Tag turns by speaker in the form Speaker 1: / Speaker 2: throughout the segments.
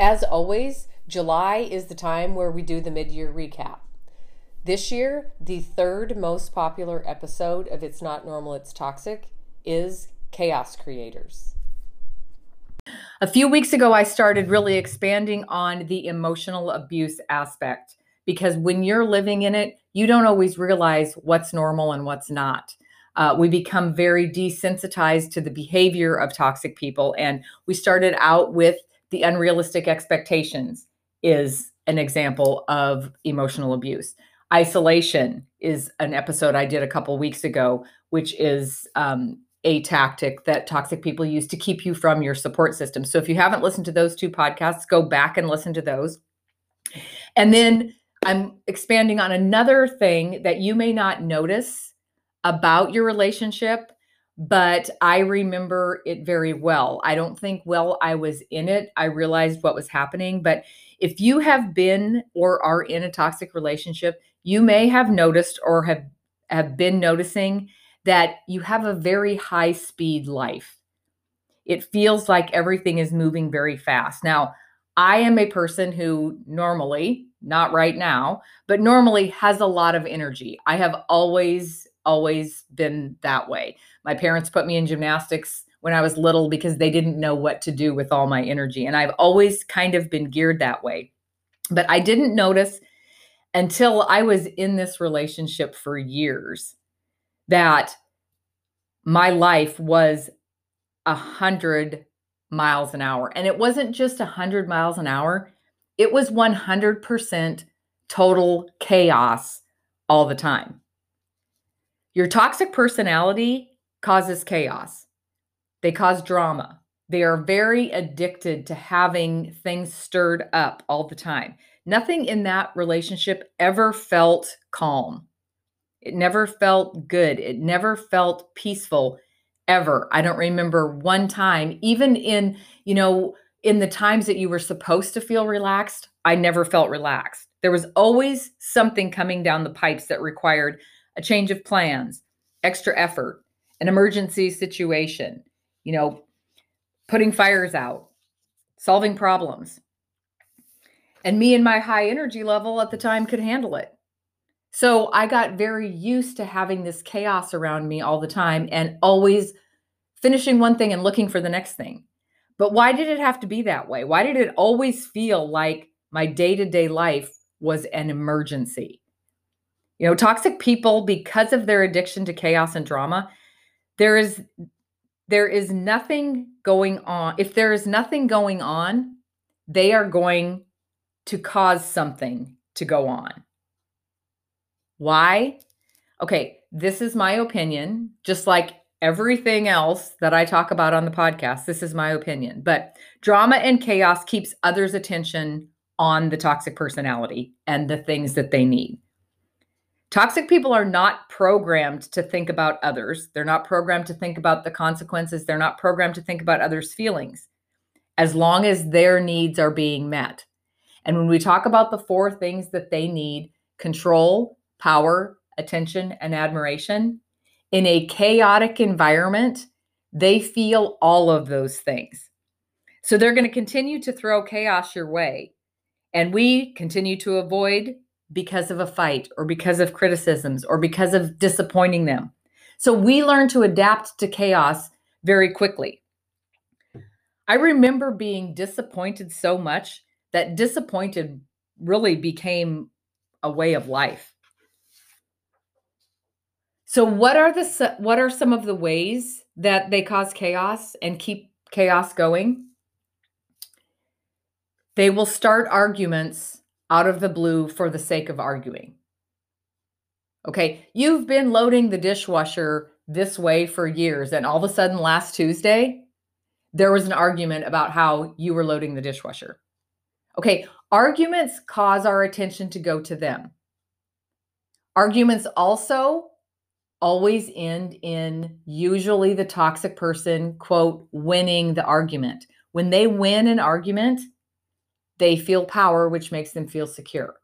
Speaker 1: As always, July is the time where we do the mid year recap. This year, the third most popular episode of It's Not Normal, It's Toxic is Chaos Creators. A few weeks ago, I started really expanding on the emotional abuse aspect because when you're living in it, you don't always realize what's normal and what's not. Uh, we become very desensitized to the behavior of toxic people. And we started out with the unrealistic expectations, is an example of emotional abuse. Isolation is an episode I did a couple weeks ago, which is um, a tactic that toxic people use to keep you from your support system. So if you haven't listened to those two podcasts, go back and listen to those. And then I'm expanding on another thing that you may not notice about your relationship, but I remember it very well. I don't think while I was in it, I realized what was happening. But if you have been or are in a toxic relationship, you may have noticed or have, have been noticing that you have a very high speed life. It feels like everything is moving very fast. Now, I am a person who normally, not right now, but normally has a lot of energy. I have always, always been that way. My parents put me in gymnastics when I was little because they didn't know what to do with all my energy. And I've always kind of been geared that way. But I didn't notice until I was in this relationship for years that my life was a hundred miles an hour. And it wasn't just a hundred miles an hour, it was 100% total chaos all the time. Your toxic personality causes chaos. They cause drama. They are very addicted to having things stirred up all the time. Nothing in that relationship ever felt calm. It never felt good. It never felt peaceful ever. I don't remember one time, even in, you know, in the times that you were supposed to feel relaxed, I never felt relaxed. There was always something coming down the pipes that required a change of plans, extra effort, an emergency situation, you know, putting fires out, solving problems. And me and my high energy level at the time could handle it. So I got very used to having this chaos around me all the time and always finishing one thing and looking for the next thing. But why did it have to be that way? Why did it always feel like my day to day life was an emergency? You know, toxic people, because of their addiction to chaos and drama, there is there is nothing going on. If there is nothing going on, they are going to cause something to go on. Why? Okay, this is my opinion, just like everything else that I talk about on the podcast. This is my opinion. But drama and chaos keeps others' attention on the toxic personality and the things that they need. Toxic people are not programmed to think about others. They're not programmed to think about the consequences. They're not programmed to think about others' feelings as long as their needs are being met. And when we talk about the four things that they need control, power, attention, and admiration. In a chaotic environment, they feel all of those things. So they're going to continue to throw chaos your way. And we continue to avoid because of a fight or because of criticisms or because of disappointing them. So we learn to adapt to chaos very quickly. I remember being disappointed so much that disappointed really became a way of life. So what are the what are some of the ways that they cause chaos and keep chaos going? They will start arguments out of the blue for the sake of arguing. Okay, you've been loading the dishwasher this way for years and all of a sudden last Tuesday there was an argument about how you were loading the dishwasher. Okay, arguments cause our attention to go to them. Arguments also always end in usually the toxic person, quote, winning the argument. When they win an argument, they feel power, which makes them feel secure.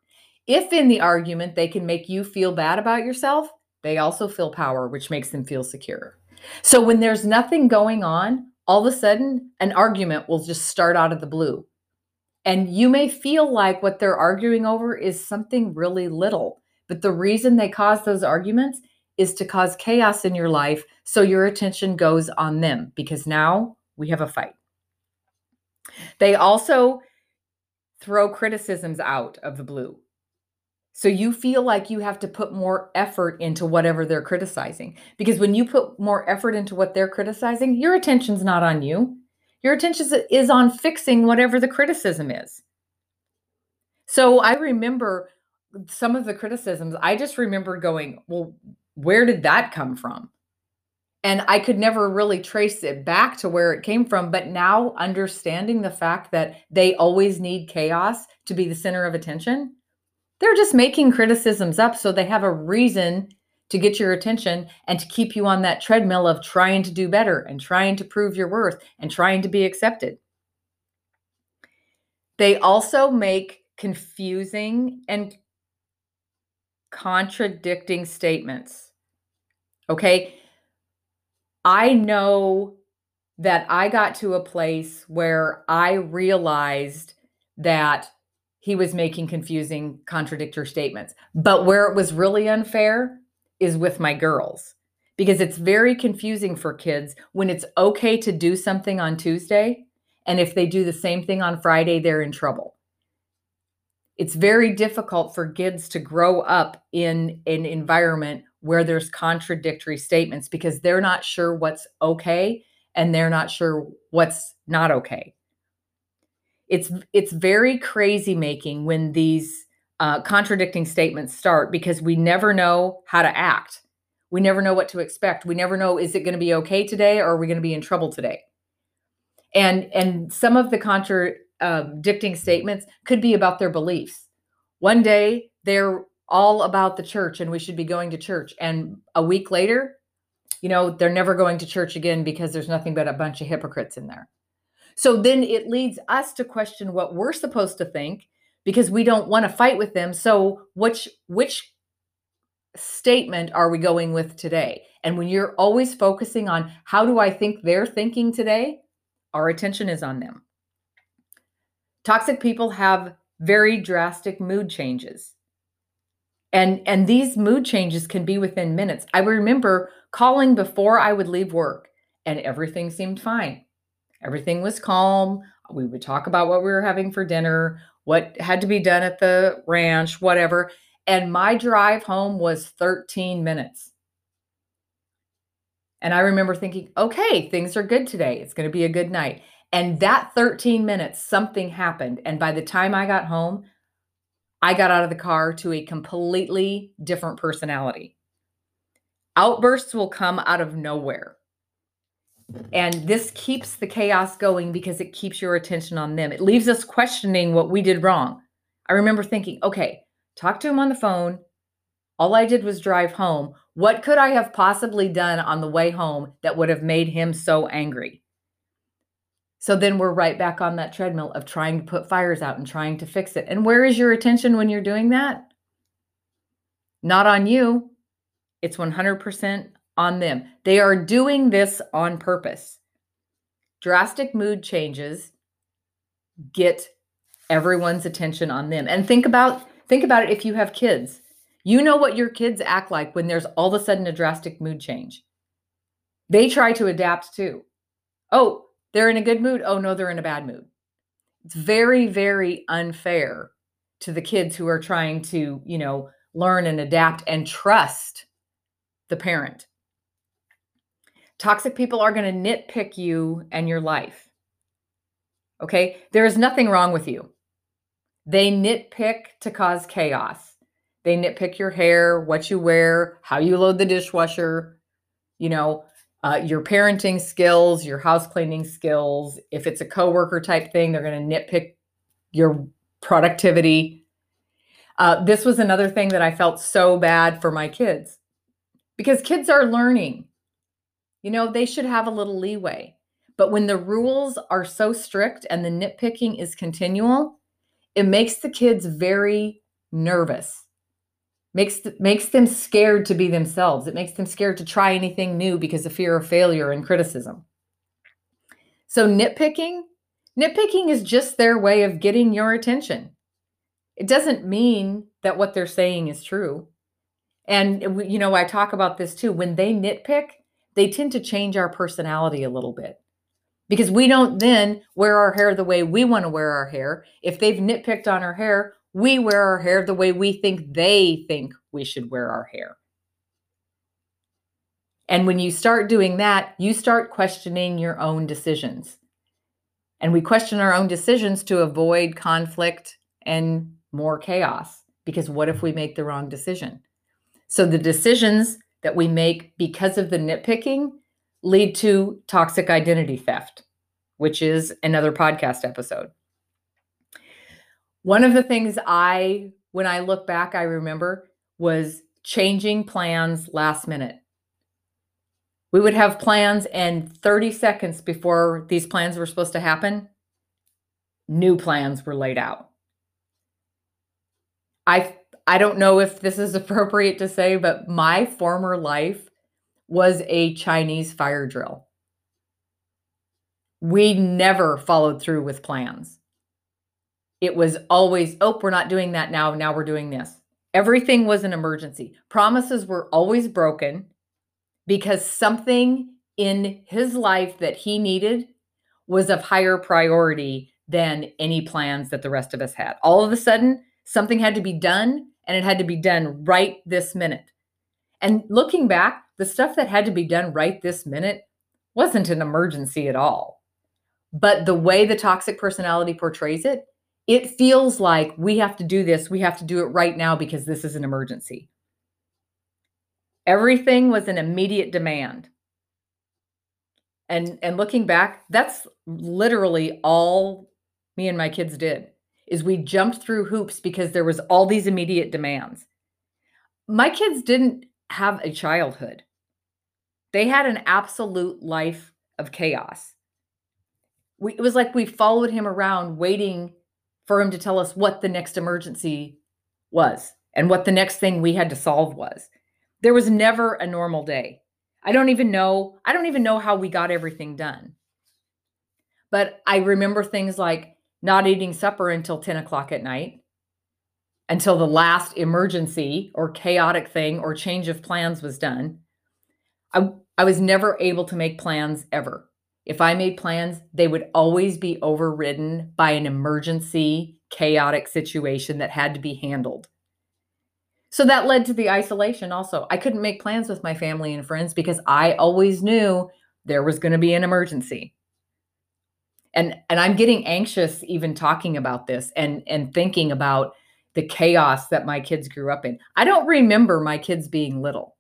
Speaker 1: If in the argument they can make you feel bad about yourself, they also feel power, which makes them feel secure. So when there's nothing going on, all of a sudden an argument will just start out of the blue.
Speaker 2: And you may feel like what they're arguing over is something really little, but the reason they cause those arguments is to cause chaos in your life so your attention goes on them because now we have a fight. They also throw criticisms out of the blue. So you feel like you have to put more effort into whatever they're criticizing. Because when you put more effort into what they're criticizing, your attention's not on you. Your attention is on fixing whatever the criticism is. So I remember some of the criticisms. I just remember going, well, where did that come from? And I could never really trace it back to where it came from. But now understanding the fact that they always need chaos to be the center of attention, they're just making criticisms up so they have a reason to get your attention and to keep you on that treadmill of trying to do better and trying to prove your worth and trying to be accepted. They also make confusing and contradicting statements. Okay. I know that I got to a place where I realized that he was making confusing, contradictory statements. But where it was really unfair is with my girls because it's very confusing for kids when it's okay to do something on Tuesday. And if they do the same thing on Friday, they're in trouble. It's very difficult for kids to grow up in an environment where there's contradictory statements because they're not sure what's okay and they're not sure what's not okay. It's it's very crazy making when these uh, contradicting statements start because we never know how to act. We never know what to expect. We never know is it going to be okay today or are we going to be in trouble today? And and some of the contradicting statements could be about their beliefs. One day they're all about the church and we should be going to church and a week later, you know, they're never going to church again because there's nothing but a bunch of hypocrites in there. So then it leads us to question what we're supposed to think because we don't want to fight with them. So which which statement are we going with today? And when you're always focusing on how do I think they're thinking today, our attention is on them. Toxic people have very drastic mood changes. And and these mood changes can be within minutes. I remember calling before I would leave work and everything seemed fine. Everything was calm. We would talk about what we were having for dinner what had to be done at the ranch, whatever. And my drive home was 13 minutes. And I remember thinking, okay, things are good today. It's going to be a good night. And that 13 minutes, something happened. And by the time I got home, I got out of the car to a completely different personality. Outbursts will come out of nowhere. And this keeps the chaos going because it keeps your attention on them. It leaves us questioning what we did wrong. I remember thinking, okay, talk to him on the phone. All I did was drive home. What could I have possibly done on the way home that would have made him so angry? So then we're right back on that treadmill of trying to put fires out and trying to fix it. And where is your attention when you're doing that? Not on you. It's 100% on them. They are doing this on purpose. Drastic mood changes get everyone's attention on them. And think about think about it if you have kids. You know what your kids act like when there's all of a sudden a drastic mood change. They try to adapt too. Oh, they're in a good mood. Oh no, they're in a bad mood. It's very very unfair to the kids who are trying to, you know, learn and adapt and trust the parent. Toxic people are going to nitpick you and your life. Okay? There is nothing wrong with you. They nitpick to cause chaos. They nitpick your hair, what you wear, how you load the dishwasher, you know, uh, your parenting skills, your house cleaning skills. If it's a coworker type thing, they're going to nitpick your productivity. Uh, this was another thing that I felt so bad for my kids because kids are learning. You know, they should have a little leeway. But when the rules are so strict and the nitpicking is continual, it makes the kids very nervous. Makes makes them scared to be themselves. It makes them scared to try anything new because of fear of failure and criticism. So nitpicking Nitpicking is just their way of getting your attention. It doesn't mean that what they're saying is true. And, you know, I talk about this too. When they nitpick, they tend to change our personality a little bit because we don't then wear our hair the way we want to wear our hair. If they've nitpicked on our hair, we wear our hair the way we think they think we should wear our hair. And when you start doing that, you start questioning your own decisions. And we question our own decisions to avoid conflict and more chaos. Because what if we make the wrong decision? So the decisions that we make because of the nitpicking lead to toxic identity theft, which is another podcast episode. One of the things I, when I look back, I remember was changing plans last minute. We would have plans, and 30 seconds before these plans were supposed to happen, new plans were laid out. I I don't know if this is appropriate to say, but my former life was a Chinese fire drill. We never followed through with plans. It was always, oh, we're not doing that now. Now we're doing this. Everything was an emergency. Promises were always broken because something in his life that he needed was of higher priority than any plans that the rest of us had. All of a sudden, something had to be done and it had to be done right this minute. And looking back, the stuff that had to be done right this minute wasn't an emergency at all. But the way the toxic personality portrays it, it feels like we have to do this, we have to do it right now because this is an emergency. Everything was an immediate demand. And and looking back, that's literally all me and my kids did. Is we jumped through hoops because there was all these immediate demands. My kids didn't have a childhood. They had an absolute life of chaos. We, it was like we followed him around waiting for him to tell us what the next emergency was and what the next thing we had to solve was. There was never a normal day. I don't even know, I don't even know how we got everything done. But I remember things like not eating supper until 10 o'clock at night, until the last emergency or chaotic thing or change of plans was done. I, I was never able to make plans ever. If I made plans, they would always be overridden by an emergency, chaotic situation that had to be handled. So that led to the isolation also. I couldn't make plans with my family and friends because I always knew there was going to be an emergency. And and I'm getting anxious even talking about this and and thinking about the chaos that my kids grew up in. I don't remember my kids being little.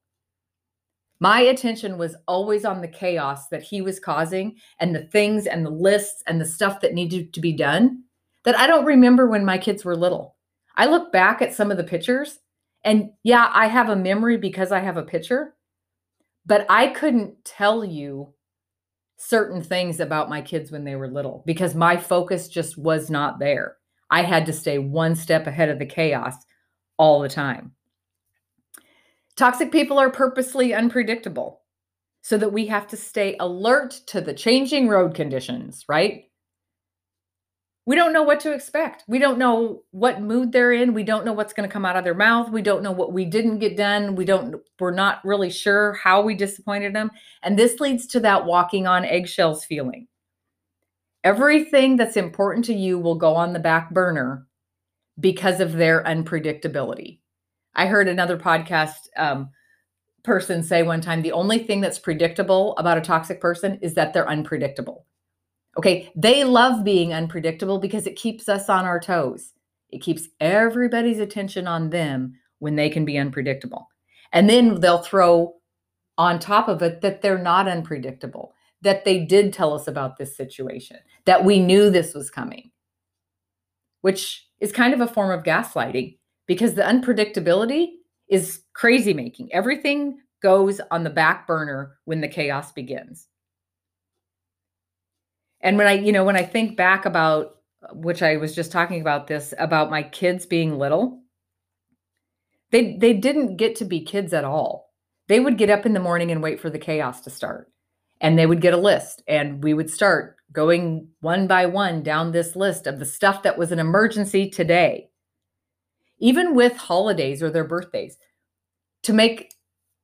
Speaker 2: My attention was always on the chaos that he was causing and the things and the lists and the stuff that needed to be done that I don't remember when my kids were little. I look back at some of the pictures and yeah, I have a memory because I have a picture, but I couldn't tell you certain things about my kids when they were little because my focus just was not there. I had to stay one step ahead of the chaos all the time. Toxic people are purposely unpredictable so that we have to stay alert to the changing road conditions, right? We don't know what to expect. We don't know what mood they're in. We don't know what's going to come out of their mouth. We don't know what we didn't get done. We don't we're not really sure how we disappointed them. And this leads to that walking on eggshells feeling. Everything that's important to you will go on the back burner because of their unpredictability. I heard another podcast um, person say one time the only thing that's predictable about a toxic person is that they're unpredictable. Okay, they love being unpredictable because it keeps us on our toes. It keeps everybody's attention on them when they can be unpredictable. And then they'll throw on top of it that they're not unpredictable, that they did tell us about this situation, that we knew this was coming, which is kind of a form of gaslighting because the unpredictability is crazy making. Everything goes on the back burner when the chaos begins. And when I, you know, when I think back about which I was just talking about this about my kids being little, they they didn't get to be kids at all. They would get up in the morning and wait for the chaos to start. and they would get a list and we would start going one by one down this list of the stuff that was an emergency today even with holidays or their birthdays to make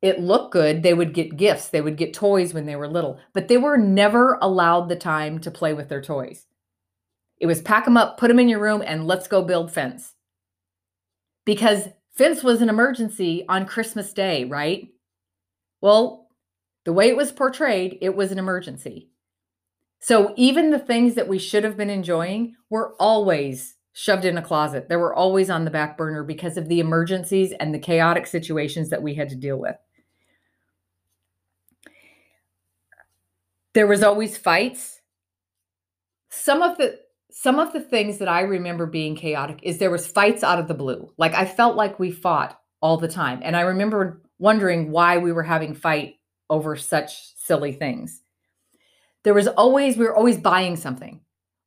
Speaker 2: it look good they would get gifts they would get toys when they were little but they were never allowed the time to play with their toys. It was pack them up put them in your room and let's go build fence. Because fence was an emergency on christmas day right? Well the way it was portrayed, it was an emergency. So even the things that we should have been enjoying were always shoved in a closet. They were always on the back burner because of the emergencies and the chaotic situations that we had to deal with. There was always fights. Some of the some of the things that I remember being chaotic is there was fights out of the blue. Like I felt like we fought all the time. And I remember wondering why we were having fight over such silly things. There was always, we were always buying something.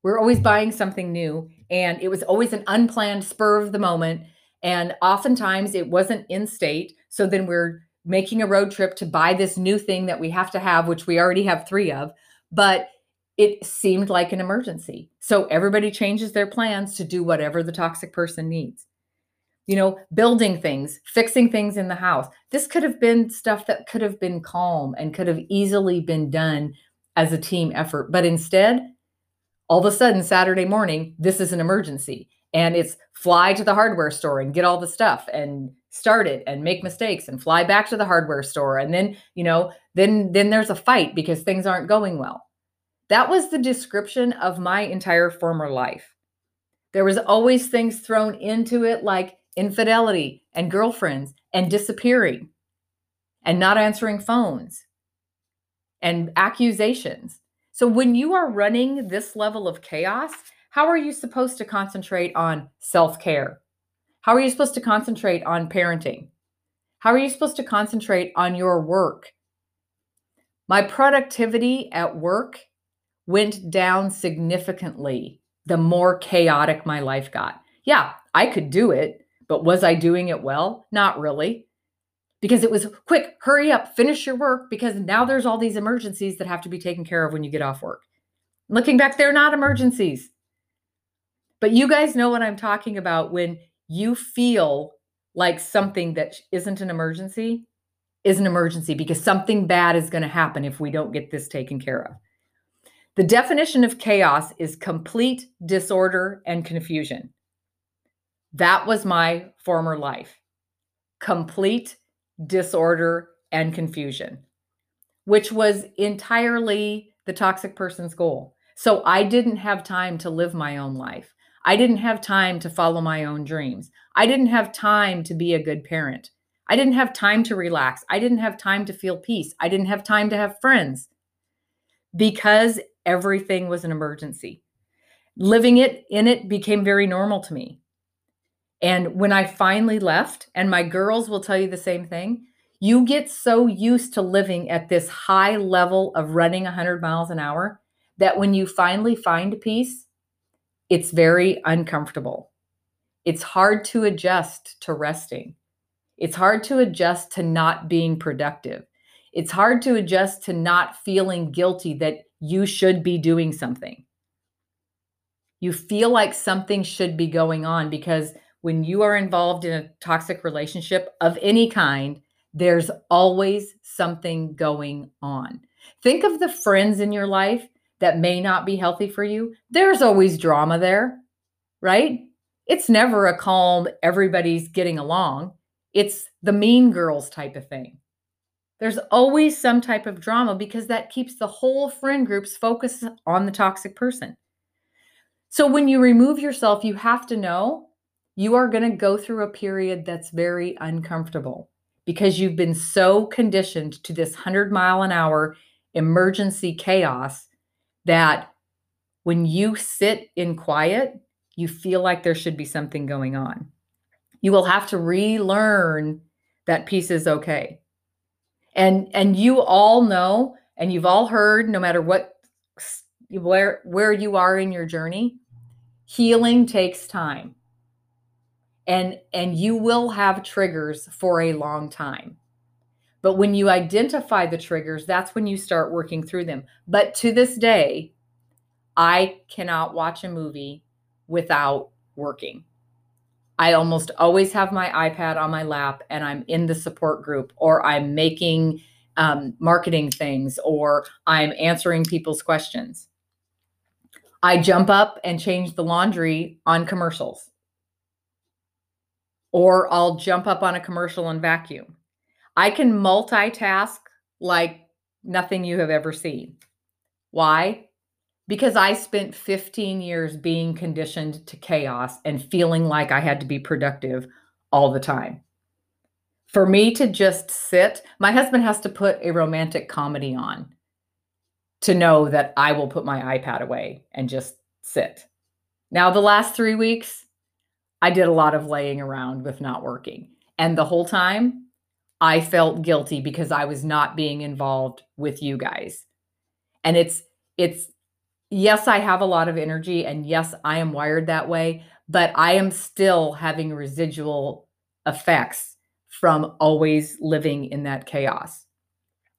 Speaker 2: We were always buying something new. And it was always an unplanned spur of the moment. And oftentimes it wasn't in state. So then we're making a road trip to buy this new thing that we have to have, which we already have three of. But it seemed like an emergency. So everybody changes their plans to do whatever the toxic person needs you know, building things, fixing things in the house. This could have been stuff that could have been calm and could have easily been done as a team effort. But instead, all of a sudden, Saturday morning, this is an emergency. And it's fly to the hardware store and get all the stuff and start it and make mistakes and fly back to the hardware store. And then, you know, then then there's a fight because things aren't going well. That was the description of my entire former life. There was always things thrown into it like infidelity and girlfriends and disappearing and not answering phones and accusations. So when you are running this level of chaos, how are you supposed to concentrate on self care? How are you supposed to concentrate on parenting? How are you supposed to concentrate on your work? My productivity at work went down significantly the more chaotic my life got. Yeah, I could do it, but was I doing it well? Not really. Because it was quick, hurry up, finish your work, because now there's all these emergencies that have to be taken care of when you get off work. Looking back, they're not emergencies. But you guys know what I'm talking about when you feel like something that isn't an emergency is an emergency because something bad is going to happen if we don't get this taken care of. The definition of chaos is complete disorder and confusion. That was my former life complete disorder and confusion, which was entirely the toxic person's goal. So I didn't have time to live my own life. I didn't have time to follow my own dreams. I didn't have time to be a good parent. I didn't have time to relax. I didn't have time to feel peace. I didn't have time to have friends because everything was an emergency. Living it in it became very normal to me. And when I finally left, and my girls will tell you the same thing, you get so used to living at this high level of running 100 miles an hour that when you finally find peace, it's very uncomfortable. It's hard to adjust to resting. It's hard to adjust to not being productive. It's hard to adjust to not feeling guilty that you should be doing something. You feel like something should be going on because when you are involved in a toxic relationship of any kind, there's always something going on. Think of the friends in your life that may not be healthy for you. There's always drama there, right? It's never a calm, everybody's getting along. It's the mean girls type of thing. There's always some type of drama because that keeps the whole friend group's focus on the toxic person. So when you remove yourself, you have to know you are going to go through a period that's very uncomfortable because you've been so conditioned to this 100 mile an hour emergency chaos that when you sit in quiet, you feel like there should be something going on. You will have to relearn that peace is okay. And and you all know and you've all heard no matter what where where you are in your journey, healing takes time and and you will have triggers for a long time But when you identify the triggers, that's when you start working through them. But to this day, I cannot watch a movie without working. I almost always have my iPad on my lap and I'm in the support group or I'm making um, marketing things or I'm answering people's questions. I jump up and change the laundry on commercials. Or I'll jump up on a commercial and vacuum. I can multitask like nothing you have ever seen. Why? because I spent 15 years being conditioned to chaos and feeling like I had to be productive all the time. For me to just sit, my husband has to put a romantic comedy on to know that I will put my iPad away and just sit. Now, the last three weeks, I did a lot of laying around with not working. And the whole time, I felt guilty because I was not being involved with you guys. And it's, it's, yes, I have a lot of energy and yes, I am wired that way, but I am still having residual effects from always living in that chaos.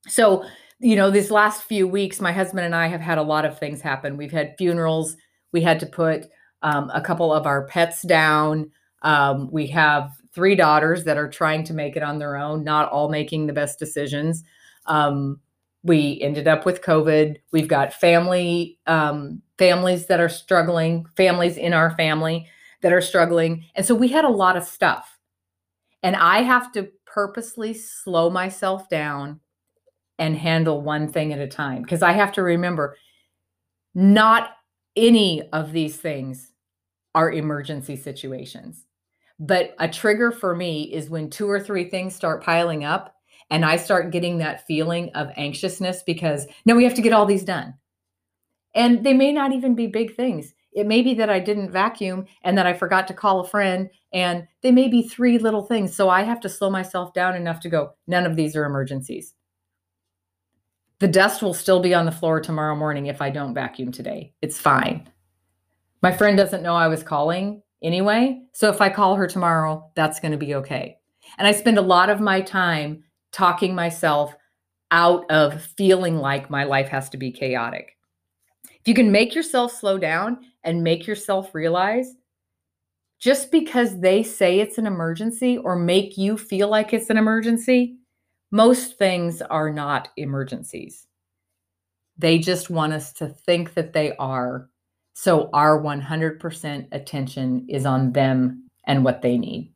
Speaker 2: So, you know, these last few weeks, my husband and I have had a lot of things happen. We've had funerals, we had to put um, a couple of our pets down. Um, we have three daughters that are trying to make it on their own, not all making the best decisions. Um, we ended up with COVID. We've got family um, families that are struggling, families in our family that are struggling, and so we had a lot of stuff. And I have to purposely slow myself down and handle one thing at a time because I have to remember not any of these things are emergency situations. But a trigger for me is when two or three things start piling up and I start getting that feeling of anxiousness because now we have to get all these done. And they may not even be big things. It may be that I didn't vacuum and that I forgot to call a friend, and they may be three little things. So I have to slow myself down enough to go, none of these are emergencies. The dust will still be on the floor tomorrow morning if I don't vacuum today. It's fine. My friend doesn't know I was calling anyway. So if I call her tomorrow, that's going to be okay. And I spend a lot of my time talking myself out of feeling like my life has to be chaotic. If you can make yourself slow down and make yourself realize just because they say it's an emergency or make you feel like it's an emergency, most things are not emergencies. They just want us to think that they are. So our 100% attention is on them and what they need.